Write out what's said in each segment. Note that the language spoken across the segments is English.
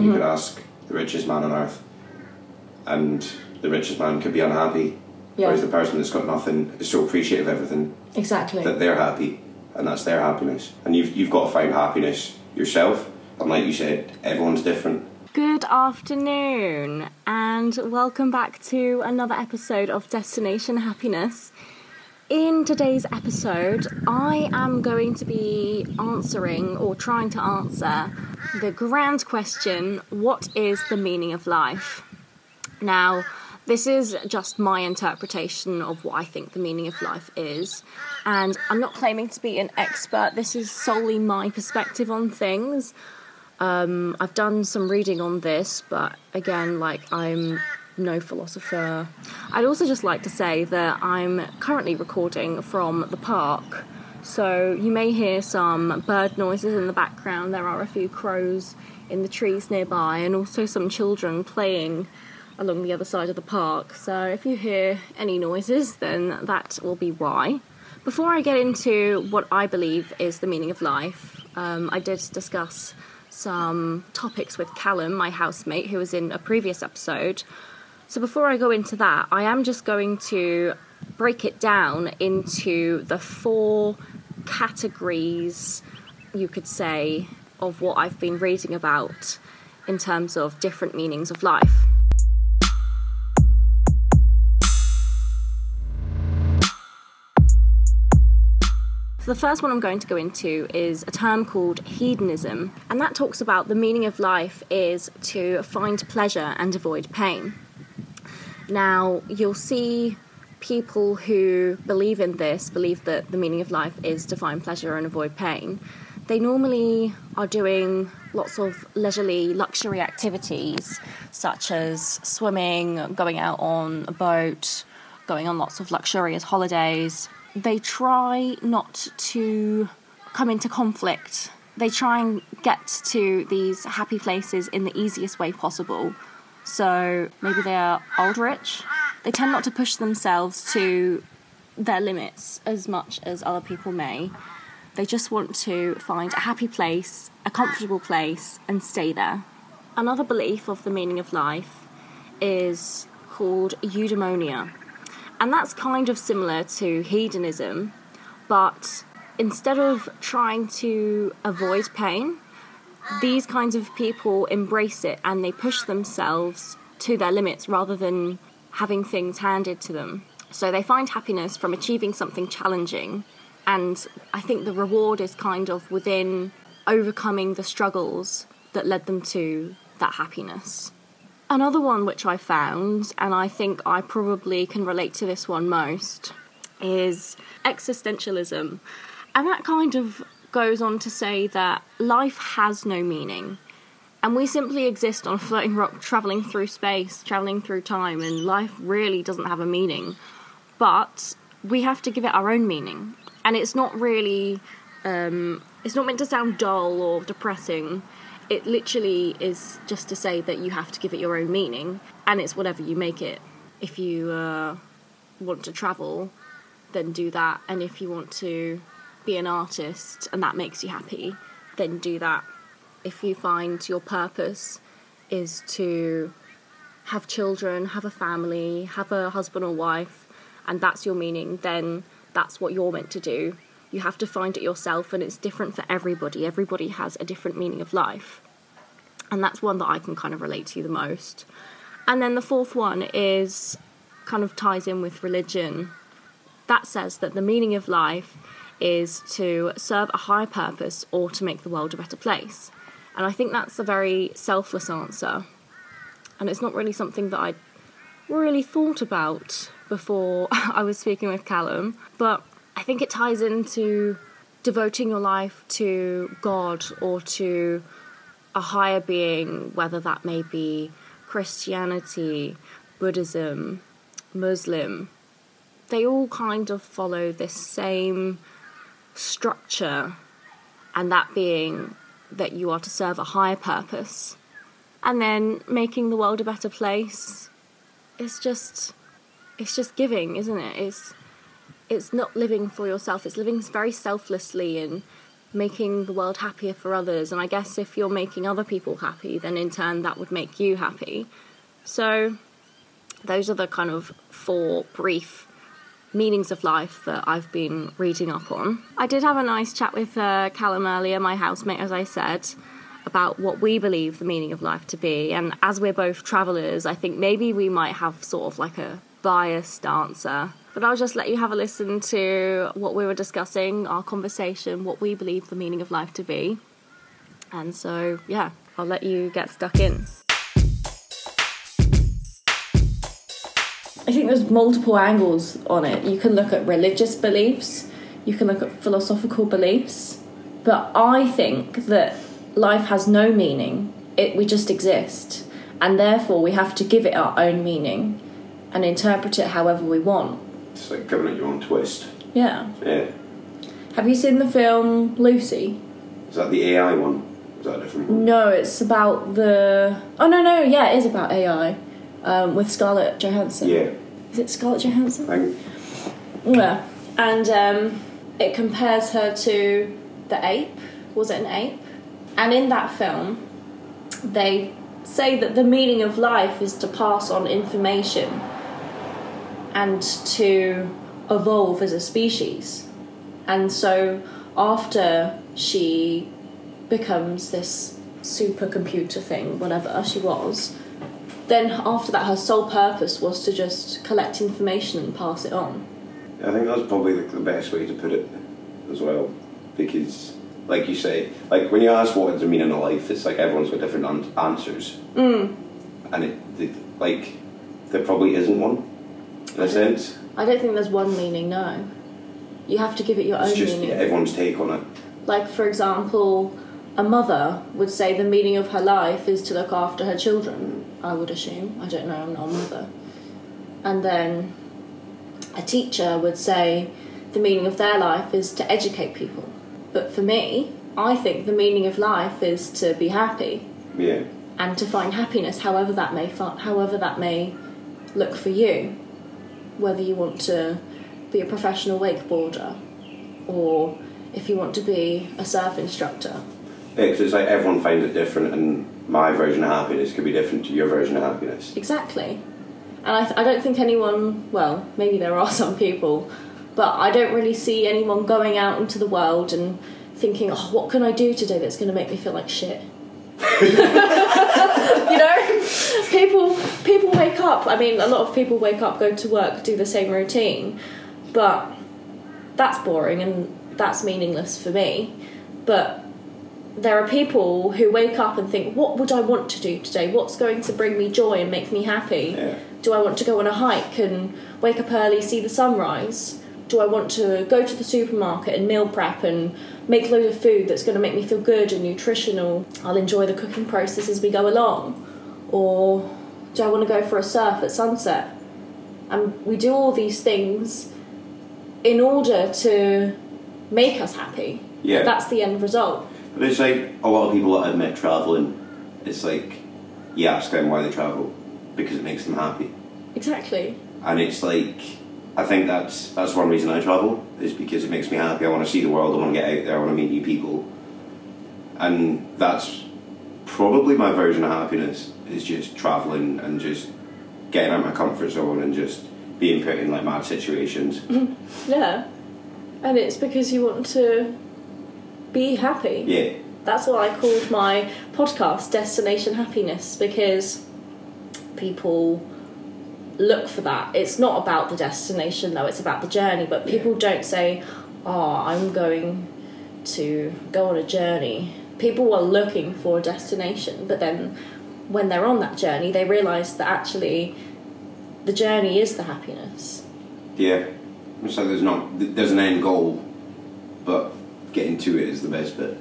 and you could mm-hmm. ask the richest man on earth, and the richest man could be unhappy, Yeah. whereas the person that's got nothing is so appreciative of everything Exactly. that they're happy, and that's their happiness. And you've you've got to find happiness yourself. And like you said, everyone's different. Good afternoon, and welcome back to another episode of Destination Happiness. In today's episode, I am going to be answering or trying to answer the grand question what is the meaning of life? Now, this is just my interpretation of what I think the meaning of life is, and I'm not claiming to be an expert, this is solely my perspective on things. Um, I've done some reading on this, but again, like I'm no philosopher. I'd also just like to say that I'm currently recording from the park, so you may hear some bird noises in the background. There are a few crows in the trees nearby, and also some children playing along the other side of the park. So if you hear any noises, then that will be why. Before I get into what I believe is the meaning of life, um, I did discuss some topics with Callum, my housemate, who was in a previous episode. So before I go into that, I am just going to break it down into the four categories, you could say, of what I've been reading about in terms of different meanings of life. So the first one I'm going to go into is a term called hedonism, and that talks about the meaning of life is to find pleasure and avoid pain. Now, you'll see people who believe in this, believe that the meaning of life is to find pleasure and avoid pain. They normally are doing lots of leisurely luxury activities, such as swimming, going out on a boat, going on lots of luxurious holidays. They try not to come into conflict. They try and get to these happy places in the easiest way possible. So maybe they are old rich. They tend not to push themselves to their limits as much as other people may. They just want to find a happy place, a comfortable place, and stay there. Another belief of the meaning of life is called eudaimonia. And that's kind of similar to hedonism, but instead of trying to avoid pain, these kinds of people embrace it and they push themselves to their limits rather than having things handed to them. So they find happiness from achieving something challenging, and I think the reward is kind of within overcoming the struggles that led them to that happiness. Another one which I found, and I think I probably can relate to this one most, is existentialism. And that kind of goes on to say that life has no meaning. And we simply exist on a floating rock, traveling through space, traveling through time, and life really doesn't have a meaning. But we have to give it our own meaning. And it's not really, um, it's not meant to sound dull or depressing. It literally is just to say that you have to give it your own meaning, and it's whatever you make it. If you uh, want to travel, then do that. And if you want to be an artist and that makes you happy, then do that. If you find your purpose is to have children, have a family, have a husband or wife, and that's your meaning, then that's what you're meant to do. You have to find it yourself, and it's different for everybody. Everybody has a different meaning of life. And that's one that I can kind of relate to the most. And then the fourth one is kind of ties in with religion. That says that the meaning of life is to serve a higher purpose or to make the world a better place. And I think that's a very selfless answer. And it's not really something that I really thought about before I was speaking with Callum, but I think it ties into devoting your life to God or to a higher being, whether that may be Christianity, Buddhism, Muslim. They all kind of follow this same structure, and that being that you are to serve a higher purpose. And then making the world a better place is just it's just giving, isn't it? It's it's not living for yourself. It's living very selflessly and making the world happier for others. And I guess if you're making other people happy, then in turn that would make you happy. So those are the kind of four brief meanings of life that I've been reading up on. I did have a nice chat with uh, Callum earlier, my housemate, as I said, about what we believe the meaning of life to be. And as we're both travellers, I think maybe we might have sort of like a biased answer. But I'll just let you have a listen to what we were discussing, our conversation, what we believe the meaning of life to be. And so, yeah, I'll let you get stuck in. I think there's multiple angles on it. You can look at religious beliefs, you can look at philosophical beliefs, but I think that life has no meaning. It we just exist, and therefore we have to give it our own meaning and interpret it however we want. It's like giving it your own twist. Yeah. Yeah. Have you seen the film Lucy? Is that the AI one? Is that a different one? No, it's about the. Oh no, no, yeah, it is about AI um, with Scarlett Johansson. Yeah. Is it Scarlett Johansson? Think Yeah, and um, it compares her to the ape. Was it an ape? And in that film, they say that the meaning of life is to pass on information and to evolve as a species. And so, after she becomes this supercomputer thing, whatever she was, then after that, her sole purpose was to just collect information and pass it on. I think that's probably the, the best way to put it as well, because like you say, like when you ask what is the meaning of life, it's like everyone's got different an- answers, Mm. and it the, like there probably isn't one in a sense. I don't think there's one meaning, no. You have to give it your It's own just meaning. everyone's take on it. Like, for example, a mother would say the meaning of her life is to look after her children, I would assume. I don't know, I'm not a mother. And then a teacher would say the meaning of their life is to educate people. But for me, I think the meaning of life is to be happy Yeah, and to find happiness however that may however that may look for you whether you want to be a professional wakeboarder or if you want to be a surf instructor yeah 'cause it's like everyone finds it different, and my version of happiness could be different to your version of happiness. exactly. And I, th- I don't think anyone well maybe there are some people but i don't really see anyone going out into the world and thinking oh what can i do today that's going to make me feel like shit? You know? People people wake up i mean a lot of people wake up go to work do the same routine but that's boring and that's meaningless for me. But there are people who wake up and think what would i want to do today? What's going to bring me joy and make me happy? Yeah. do i want to go on a hike and wake up early see the sunrise? Do i want to go to the supermarket and meal prep and make loads of food that's going to make me feel good and nutritional? I'll enjoy the cooking process as we go along. Or do i want to go for a surf at sunset? And we do all these things in order to make us happy. Yeah. that's the end result But it's like a lot of people that admit traveling. It's like you ask them why they travel because it makes them happy, exactly and it's like I think that's that's one reason I travel is because it makes me happy. I want to see the world. I want to get out there. I want to meet new people, and that's probably my version of happiness is just traveling and just getting out of my comfort zone and just being put in like mad situations. Yeah. And it's because you want to be happy. Yeah, That's what I called my podcast, Destination Happiness, because people look for that. It's not about the destination though, it's about the journey. But people don't say, Oh, I'm going to go on a journey. People are looking for a destination, but then when they're on that journey, they realise that actually the journey is the happiness. yeah. Like there's not there's an end goal, but getting to it is the best bit.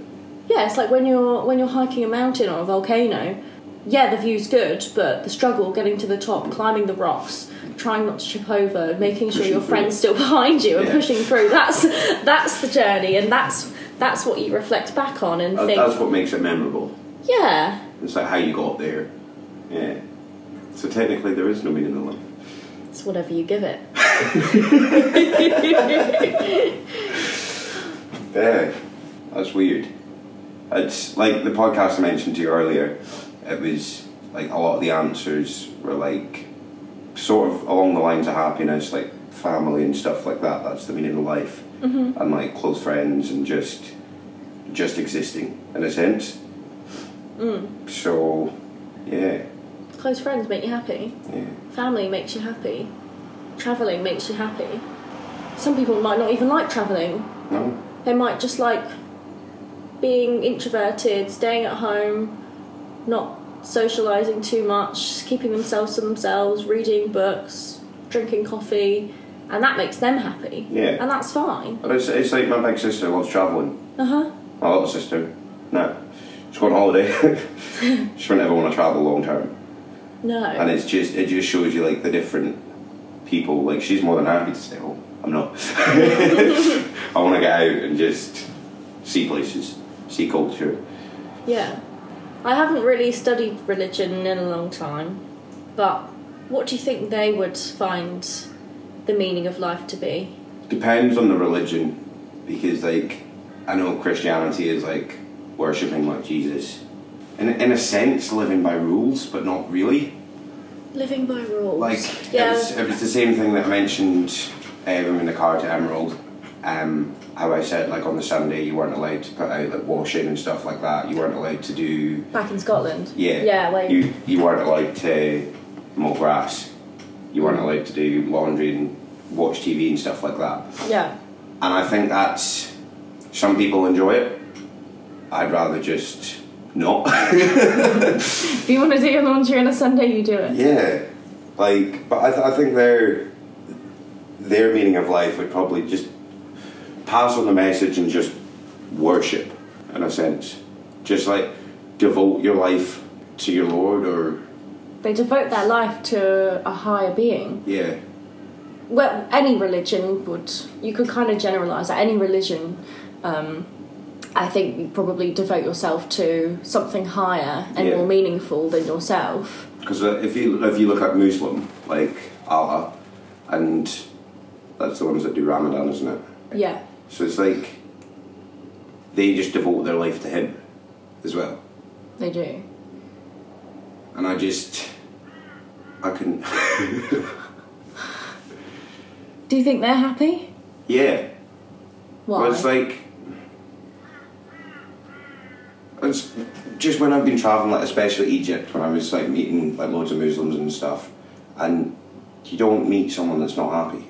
Yeah, it's like when you're when you're hiking a mountain or a volcano. Yeah, the view's good, but the struggle getting to the top, climbing the rocks, trying not to trip over, making sure Pushing your through. friend's still behind you and Yeah. pushing through. That's that's the journey, and that's that's what you reflect back on and That- think, That's what makes it memorable. yeah, It's like how you got there. Yeah. So technically, there is no meaning in life. it's whatever you give it. Yeah. That's weird. It's like the podcast I mentioned to you earlier. It was like a lot of the answers were like sort of along the lines of happiness, like family and stuff like that. That's the meaning of life, mm-hmm. and like close friends and just just existing in a sense. Mm. So, yeah, Close friends make you happy. yeah, Family makes you happy. Travelling makes you happy. Some people might not even like travelling. no, They might just like being introverted, staying at home, not socialising too much, keeping themselves to themselves, reading books, drinking coffee, and that makes them happy. Yeah. And that's fine. but it's it's like my big sister loves traveling. Uh huh. My little sister, no, she's going on holiday. she wouldn't ever want to travel long term. No. and it's just it just shows you like the different people. Like she's more than happy to stay home. I'm not. I want to get out and just see places, see culture. Yeah. I haven't really studied religion in a long time, but what do you think they would find the meaning of life to be? Depends on the religion, because like I know Christianity is like worshipping like Jesus, in in a sense living by rules, but not really. Living by rules. Like yeah. it, was, it was the same thing that I mentioned um, in the car to Emerald. Um, how I said like on the Sunday you weren't allowed to put out like washing and stuff like that. You weren't allowed to do Back in Scotland. yeah. Yeah. Wait. You you weren't allowed to mow grass. You weren't allowed to do laundry and watch TV and stuff like that. yeah. And I think that's some people enjoy it. I'd rather just not. If you want to do your laundry on a Sunday, you do it. Yeah, like, but I, th- I think their their meaning of life would probably just pass on the message and just worship, in a sense, just like devote your life to your Lord, or They devote their life to a higher being. yeah, Well, any religion would. You could kind of generalize that. Any religion, um, I think, you probably devote yourself to something higher and Yeah. more meaningful than yourself. because if you if you look at Muslim, like Allah, and that's the ones that do Ramadan, isn't it? Yeah. So it's like they just devote their life to Him as well. They do. and I just I couldn't. Do you think they're happy? yeah, Why? well, it's like it's just when I've been traveling, like especially Egypt, when I was like meeting like loads of Muslims and stuff, and you don't meet someone that's not happy.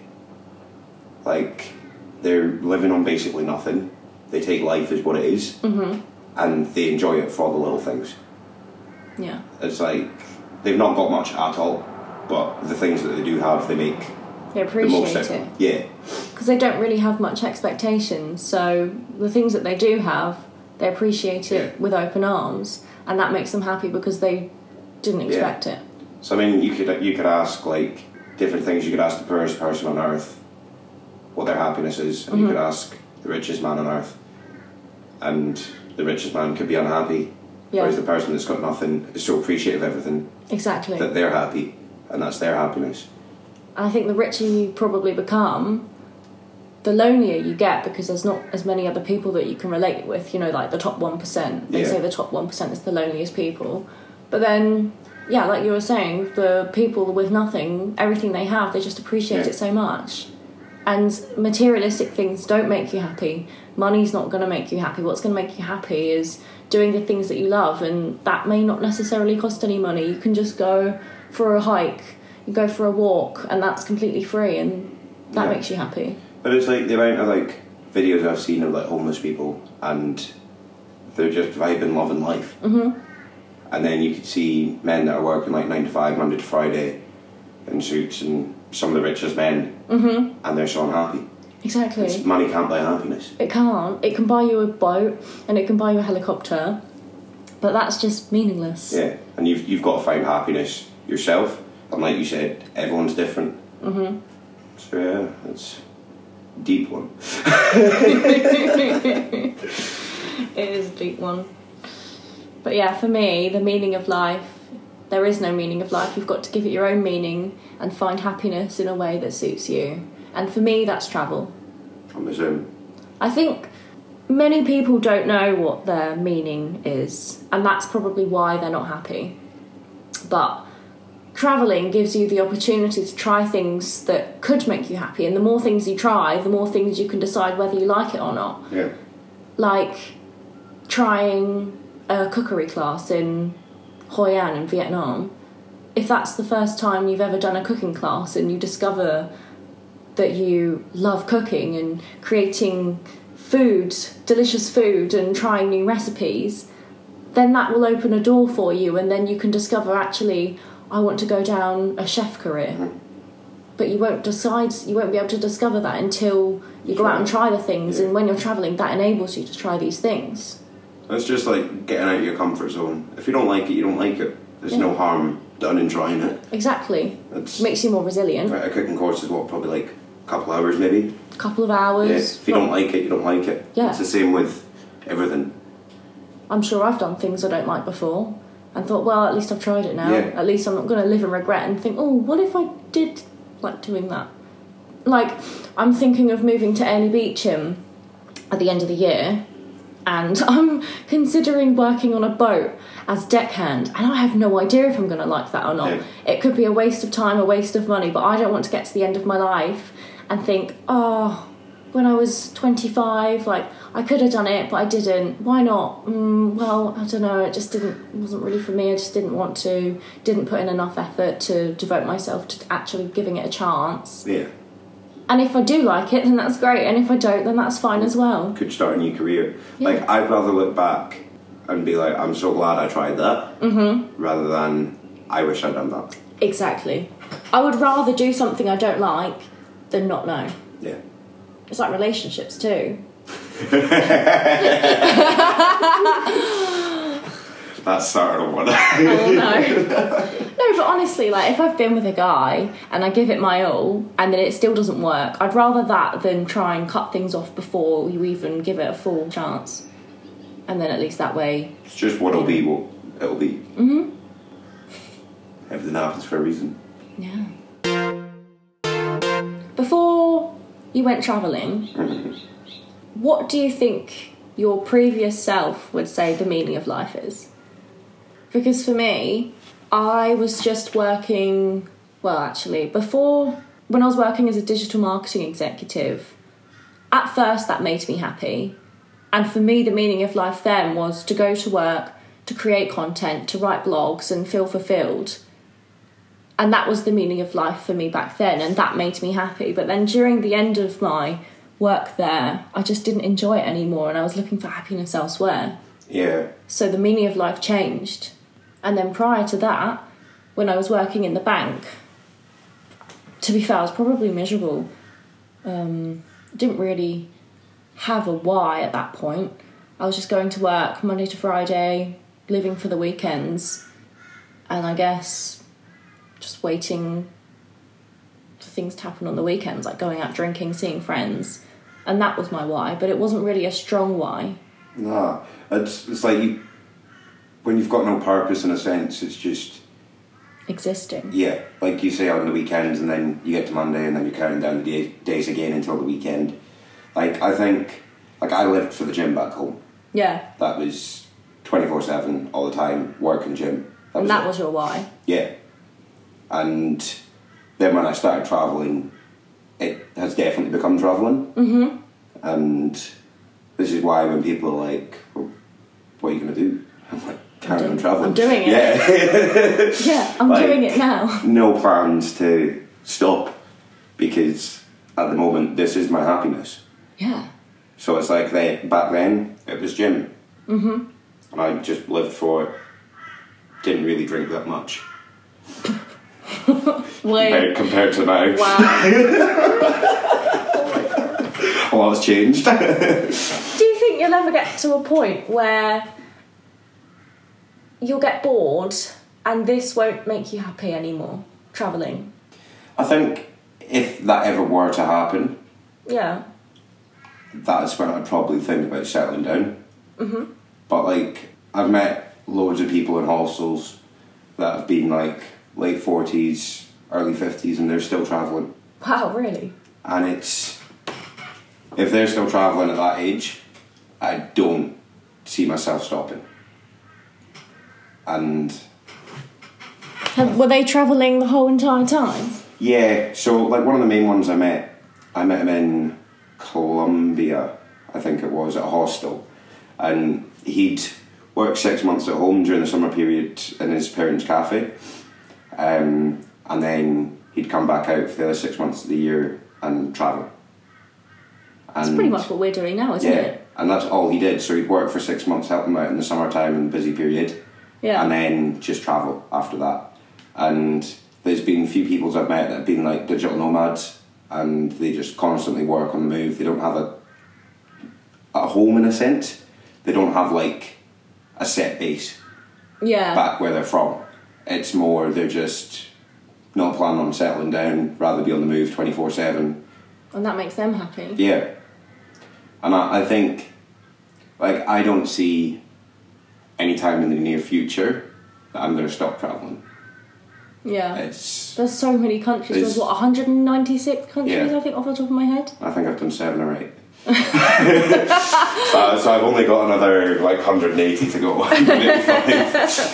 Like they're living on basically nothing. They take life as what it is, mm-hmm. and they enjoy it for the little things. Yeah. It's like they've not got much at all, but the things that they do have, they make They the most appreciate out. it. Yeah. Because they don't really have much expectations. So the things that they do have, they appreciate it Yeah. with open arms. And that makes them happy because they didn't expect it. So I mean, you could you could ask like different things. You could ask the poorest person on earth what their happiness is, and you Mm-hmm. could ask the richest man on earth, and the richest man could be unhappy, Yeah. whereas the person that's got nothing is so appreciative of everything Exactly. that they're happy, and that's their happiness. I think the richer you probably become, the lonelier you get because there's not as many other people that you can relate with. You know, like the top 1%. They Yeah. say the top 1% is the loneliest people. But then, yeah, like you were saying, the people with nothing, everything they have, they just appreciate Yeah. it so much. And materialistic things don't make you happy. Money's not going to make you happy. What's going to make you happy is doing the things that you love, and that may not necessarily cost any money. You can just go for a hike, you go for a walk, and that's completely free, and that Yeah. makes you happy. But it's like the amount of like videos I've seen of like homeless people, and they're just vibing, loving life. hmm And then you could see men that are working like nine to five, Monday to Friday, in suits, and some of the richest men, hmm and they're so unhappy. Exactly. It's, money can't buy happiness. It can't. It can buy you a boat, and it can buy you a helicopter, but that's just meaningless. Yeah, and you've you've got to find happiness yourself. And like you said, everyone's different. hmm So yeah, it's a deep one. it is a deep one. But yeah, for me, the meaning of life, there is no meaning of life. You've got to give it your own meaning and find happiness in a way that suits you. And for me, that's travel. I'm. I think many people don't know what their meaning is, and that's probably why they're not happy. But traveling gives you the opportunity to try things that could make you happy, and the more things you try, the more things you can decide whether you like it or not. Yeah. Like trying a cookery class in Hoi An in Vietnam. If that's the first time you've ever done a cooking class and you discover that you love cooking and creating food, delicious food, and trying new recipes, then that will open a door for you, and then you can discover actually, I want to go down a chef career. Mm-hmm. But you won't decide, you won't be able to discover that until you go out and try the things, and when you're traveling, that enables you to try these things. It's just like getting out of your comfort zone. If you don't like it, you don't like it. There's Yeah. no harm done in trying it. Exactly. It Makes you more resilient. Right, a cooking course is what probably like a couple hours maybe. A couple of hours. Yeah. If you don't like it, you don't like it. Yeah. It's the same with everything. I'm sure I've done things I don't like before and thought, well, at least I've tried it now. Yeah. At least I'm not going to live in regret and think, oh, what if I did like doing that? Like, I'm thinking of moving to Airlie Beecham at the end of the year and I'm considering working on a boat as deckhand and I have no idea if I'm going to like that or not. Yeah. It could be a waste of time, a waste of money, but I don't want to get to the end of my life and think, oh, when I was 25, like I could have done it, but I didn't. Why not? Mm, well, I don't know. It just didn't wasn't really for me. I just didn't want to. Didn't put in enough effort to devote myself to actually giving it a chance. Yeah. And if I do like it, then that's great. And if I don't, then that's fine as well. Could start a new career. Yeah. Like I'd rather look back and be like, I'm so glad I tried that, mm-hmm. rather than I wish I'd done that. Exactly. I would rather do something I don't like than not know. Yeah. It's like relationships too. That started one. Oh no. no, but honestly, like if I've been with a guy and I give it my all and then it still doesn't work, I'd rather that than try and cut things off before you even give it a full chance. And then at least that way, it's just what'll be what it'll be. Mm-hmm. Everything happens for a reason. yeah. Before you went travelling, what do you think your previous self would say the meaning of life is? Because for me, I was just working, well, actually, before, when I was working as a digital marketing executive, at first that made me happy. And for me, the meaning of life then was to go to work, to create content, to write blogs, and feel fulfilled. And that was the meaning of life for me back then, and that made me happy. But then during the end of my work there, I just didn't enjoy it anymore, and I was looking for happiness elsewhere. Yeah. So the meaning of life changed. And then prior to that, when I was working in the bank, to be fair, I was probably miserable. Um, didn't really have a why at that point. I was just going to work Monday to Friday, living for the weekends, and I guess just waiting for things to happen on the weekends, like going out drinking, seeing friends. And that was my why, but it wasn't really a strong why. Nah. It's it's like you when you've got no purpose in a sense, it's just Existing. yeah, like you say on the weekends, and then you get to Monday, and then you're counting down the day, days again until the weekend. Like I think, like I lived for the gym back home. Yeah. That was twenty four seven all the time, work and gym. That And that it. was your why. yeah. And then when I started traveling, it has definitely become traveling. Mm-hmm. And this is why when people are like, well, "What are you going to do?" I'm like, "Carry on doing- traveling." I'm doing it. Yeah. Yeah, I'm Like- doing it now. no plans to stop because at the moment this is my happiness. Yeah. So it's like they, back then it was gym, mm-hmm. and I just lived for it. Didn't really drink that much compared, compared to now. Wow. A lot's changed. Do you think you'll ever get to a point where you'll get bored and this won't make you happy anymore? Travelling. I think if that ever were to happen, Yeah. that's when I'd probably think about settling down. Mm-hmm. But like, I've met loads of people in hostels that have been like late forties, early fifties, and they're still traveling. Wow, really? And it's if they're still traveling at that age, I don't see myself stopping. And were they travelling the whole entire time? yeah, so like one of the main ones I met, I met him in Colombia, I think it was, at a hostel. And he'd worked six months at home during the summer period in his parents' cafe. Um, and then he'd come back out for the other six months of the year and travel. That's pretty much what we're doing now, isn't yeah, it? and that's all he did. So he'd work for six months, help them out in the summertime and busy period, Yeah. and then just travel after that. And there's been a few people I've met that have been like digital nomads, and they just constantly work on the move. They don't have a a home in a sense. They don't have like a set base yeah. back where they're from. It's more they're just not planning on settling down, rather be on the move twenty four seven. and that makes them happy. Yeah. And I, I think, like, I don't see any time in the near future that I'm going to stop travelling. Yeah. It's, There's so many countries. There's what 196 countries, Yeah. I think, off the top of my head. I think I've done seven or eight. so, so I've only got another, like, 180 to go.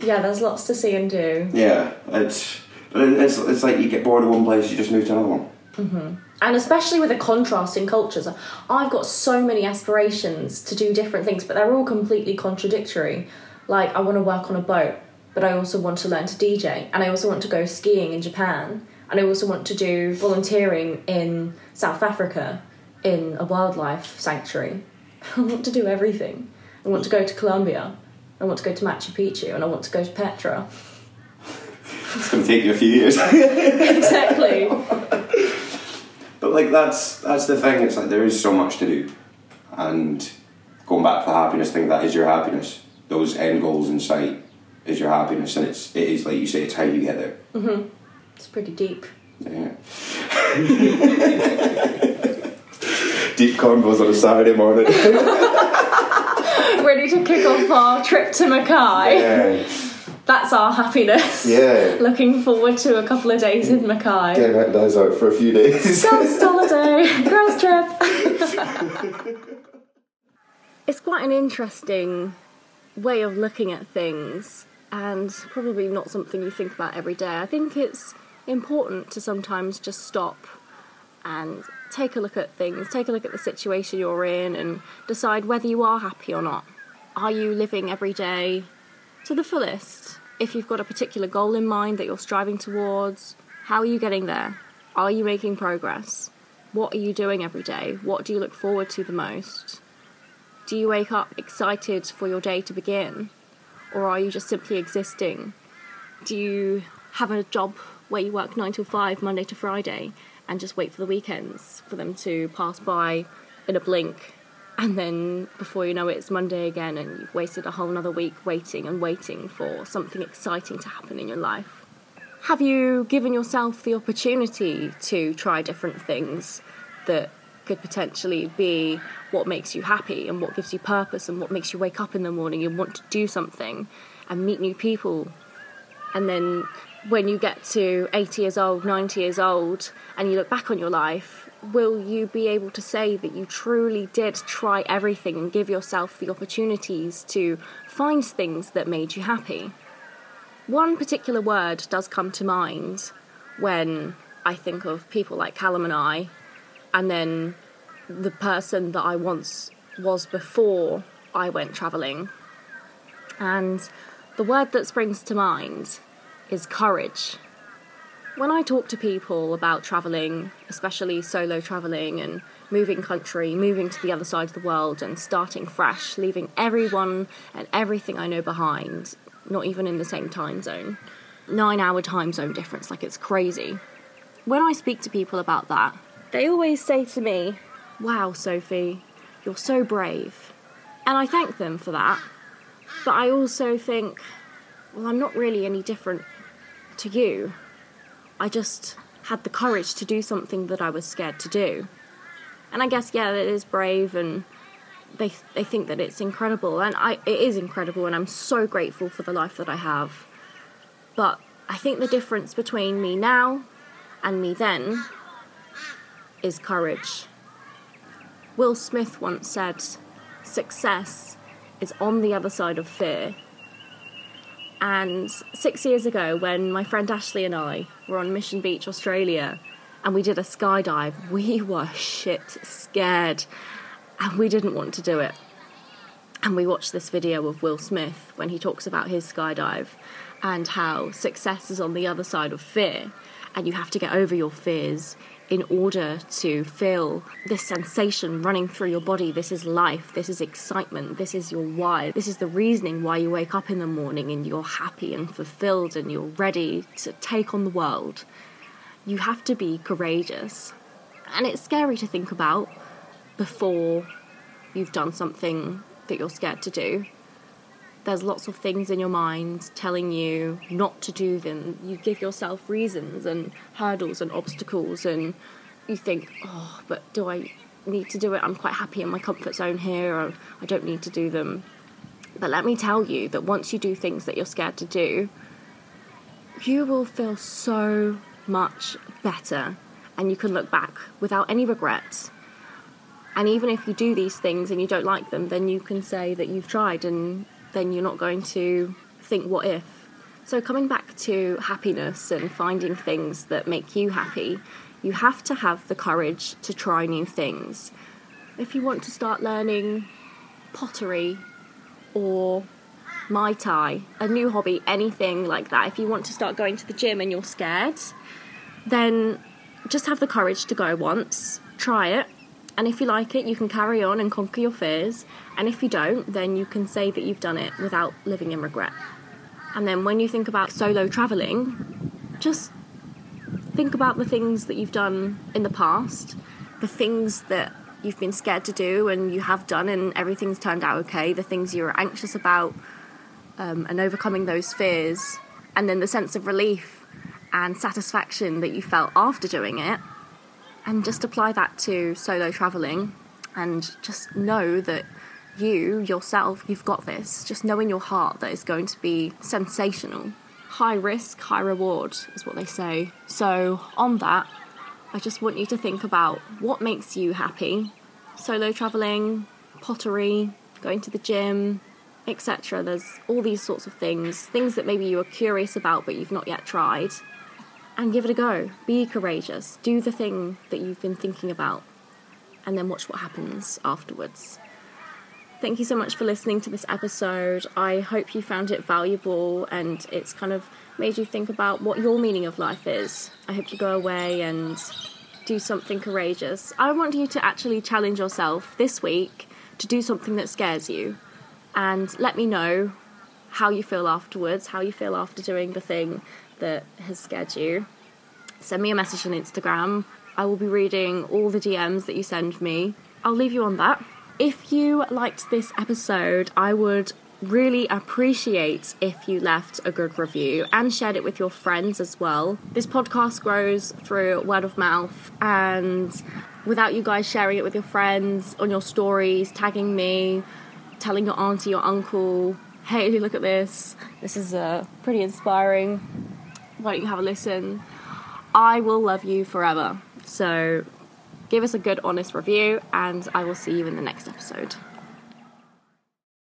Yeah, there's lots to see and do. yeah, it's, but it's, it's like you get bored of one place, you just move to another one. Mm-hmm. And especially with the contrast in cultures, I've got so many aspirations to do different things, but they're all completely contradictory. Like, I want to work on a boat, but I also want to learn to DJ, and I also want to go skiing in Japan, and I also want to do volunteering in South Africa in a wildlife sanctuary. I want to do everything. I want to go to Colombia, I want to go to Machu Picchu, and I want to go to Petra. It's going to take you a few years. exactly. Like that's that's the thing. It's like there is so much to do, and going back to the happiness thing, that is your happiness. Those end goals in sight is your happiness, and it's it is like you say, it's how you get there. Mhm. It's pretty deep. Yeah. Deep convos on a Saturday morning. Ready to kick off our trip to Mackay. yeah, That's our happiness. yeah. Looking forward to a couple of days in Mackay. Getting that dies out for a few days. Girls' holiday, girls' trip. it's quite an interesting way of looking at things, and probably not something you think about every day. I think it's important to sometimes just stop and take a look at things, take a look at the situation you're in, and decide whether you are happy or not. Are you living every day to the fullest? If you've got a particular goal in mind that you're striving towards, how are you getting there? Are you making progress? What are you doing every day? What do you look forward to the most? Do you wake up excited for your day to begin? Or are you just simply existing? Do you have a job where you work 9 till 5, Monday to Friday, and just wait for the weekends for them to pass by in a blink? And then before you know it, it's Monday again, and you've wasted a whole another week waiting and waiting for something exciting to happen in your life. Have you given yourself the opportunity to try different things that could potentially be what makes you happy and what gives you purpose and what makes you wake up in the morning and want to do something and meet new people? And then when you get to 80 years old, 90 years old, and you look back on your life, will you be able to say that you truly did try everything and give yourself the opportunities to find things that made you happy? One particular word does come to mind when I think of people like Callum and I, and then the person that I once was before I went travelling. And the word that springs to mind is courage. When I talk to people about travelling, especially solo travelling and moving country, moving to the other side of the world and starting fresh, leaving everyone and everything I know behind, not even in the same time zone, nine hour time zone difference, like it's crazy. When I speak to people about that, they always say to me, Wow, Sophie, you're so brave. And I thank them for that. But I also think, well, I'm not really any different to you. I just had the courage to do something that I was scared to do. And I guess, yeah, it is brave and they, they think that it's incredible. And I, it is incredible, and I'm so grateful for the life that I have. But I think the difference between me now and me then is courage. Will Smith once said, Success is on the other side of fear. And six years ago, when my friend Ashley and I were on Mission Beach, Australia, and we did a skydive, we were shit scared and we didn't want to do it. And we watched this video of Will Smith when he talks about his skydive and how success is on the other side of fear, and you have to get over your fears in order to feel this sensation running through your body. This is life, this is excitement, this is your why, this is the reasoning why you wake up in the morning and you're happy and fulfilled and you're ready to take on the world. You have to be courageous. And it's scary to think about before you've done something that you're scared to do. There's lots of things in your mind telling you not to do them. You give yourself reasons and hurdles and obstacles, and you think, oh, but do I need to do it? I'm quite happy in my comfort zone here, or I don't need to do them. But let me tell you that once you do things that you're scared to do, you will feel so much better and you can look back without any regrets and even if you do these things and you don't like them, then you can say that you've tried and then you're not going to think, what if? So, coming back to happiness and finding things that make you happy, you have to have the courage to try new things. If you want to start learning pottery or Muay Thai, a new hobby, anything like that, if you want to start going to the gym and you're scared, then just have the courage to go once, try it, and if you like it, you can carry on and conquer your fears. And if you don't, then you can say that you've done it without living in regret. And then when you think about solo traveling, just think about the things that you've done in the past, the things that you've been scared to do and you have done and everything's turned out okay, the things you were anxious about, um, and overcoming those fears, and then the sense of relief and satisfaction that you felt after doing it and just apply that to solo traveling and just know that you yourself you've got this. Just know in your heart that it's going to be sensational. High risk high reward is what they say. So on that i just want you to think about what makes you happy. Solo traveling pottery going to the gym etc there's all these sorts of things things that maybe you are curious about but you've not yet tried and give it a go. Be courageous. Do the thing that you've been thinking about, and then watch what happens afterwards. Thank you so much for listening to this episode. I hope you found it valuable and it's kind of made you think about what your meaning of life is. I hope you go away and do something courageous. I want you to actually challenge yourself this week to do something that scares you and let me know how you feel afterwards, how you feel after doing the thing that has scared you, send me a message on Instagram. I will be reading all the DMs that you send me. I'll leave you on that. If you liked this episode, I would really appreciate if you left a good review and shared it with your friends as well. This podcast grows through word of mouth, and without you guys sharing it with your friends on your stories, tagging me, telling your auntie your uncle, hey, look at this, this is uh, pretty inspiring why don't you have a listen? I will love you forever. So give us a good, honest review, and I will see you in the next episode.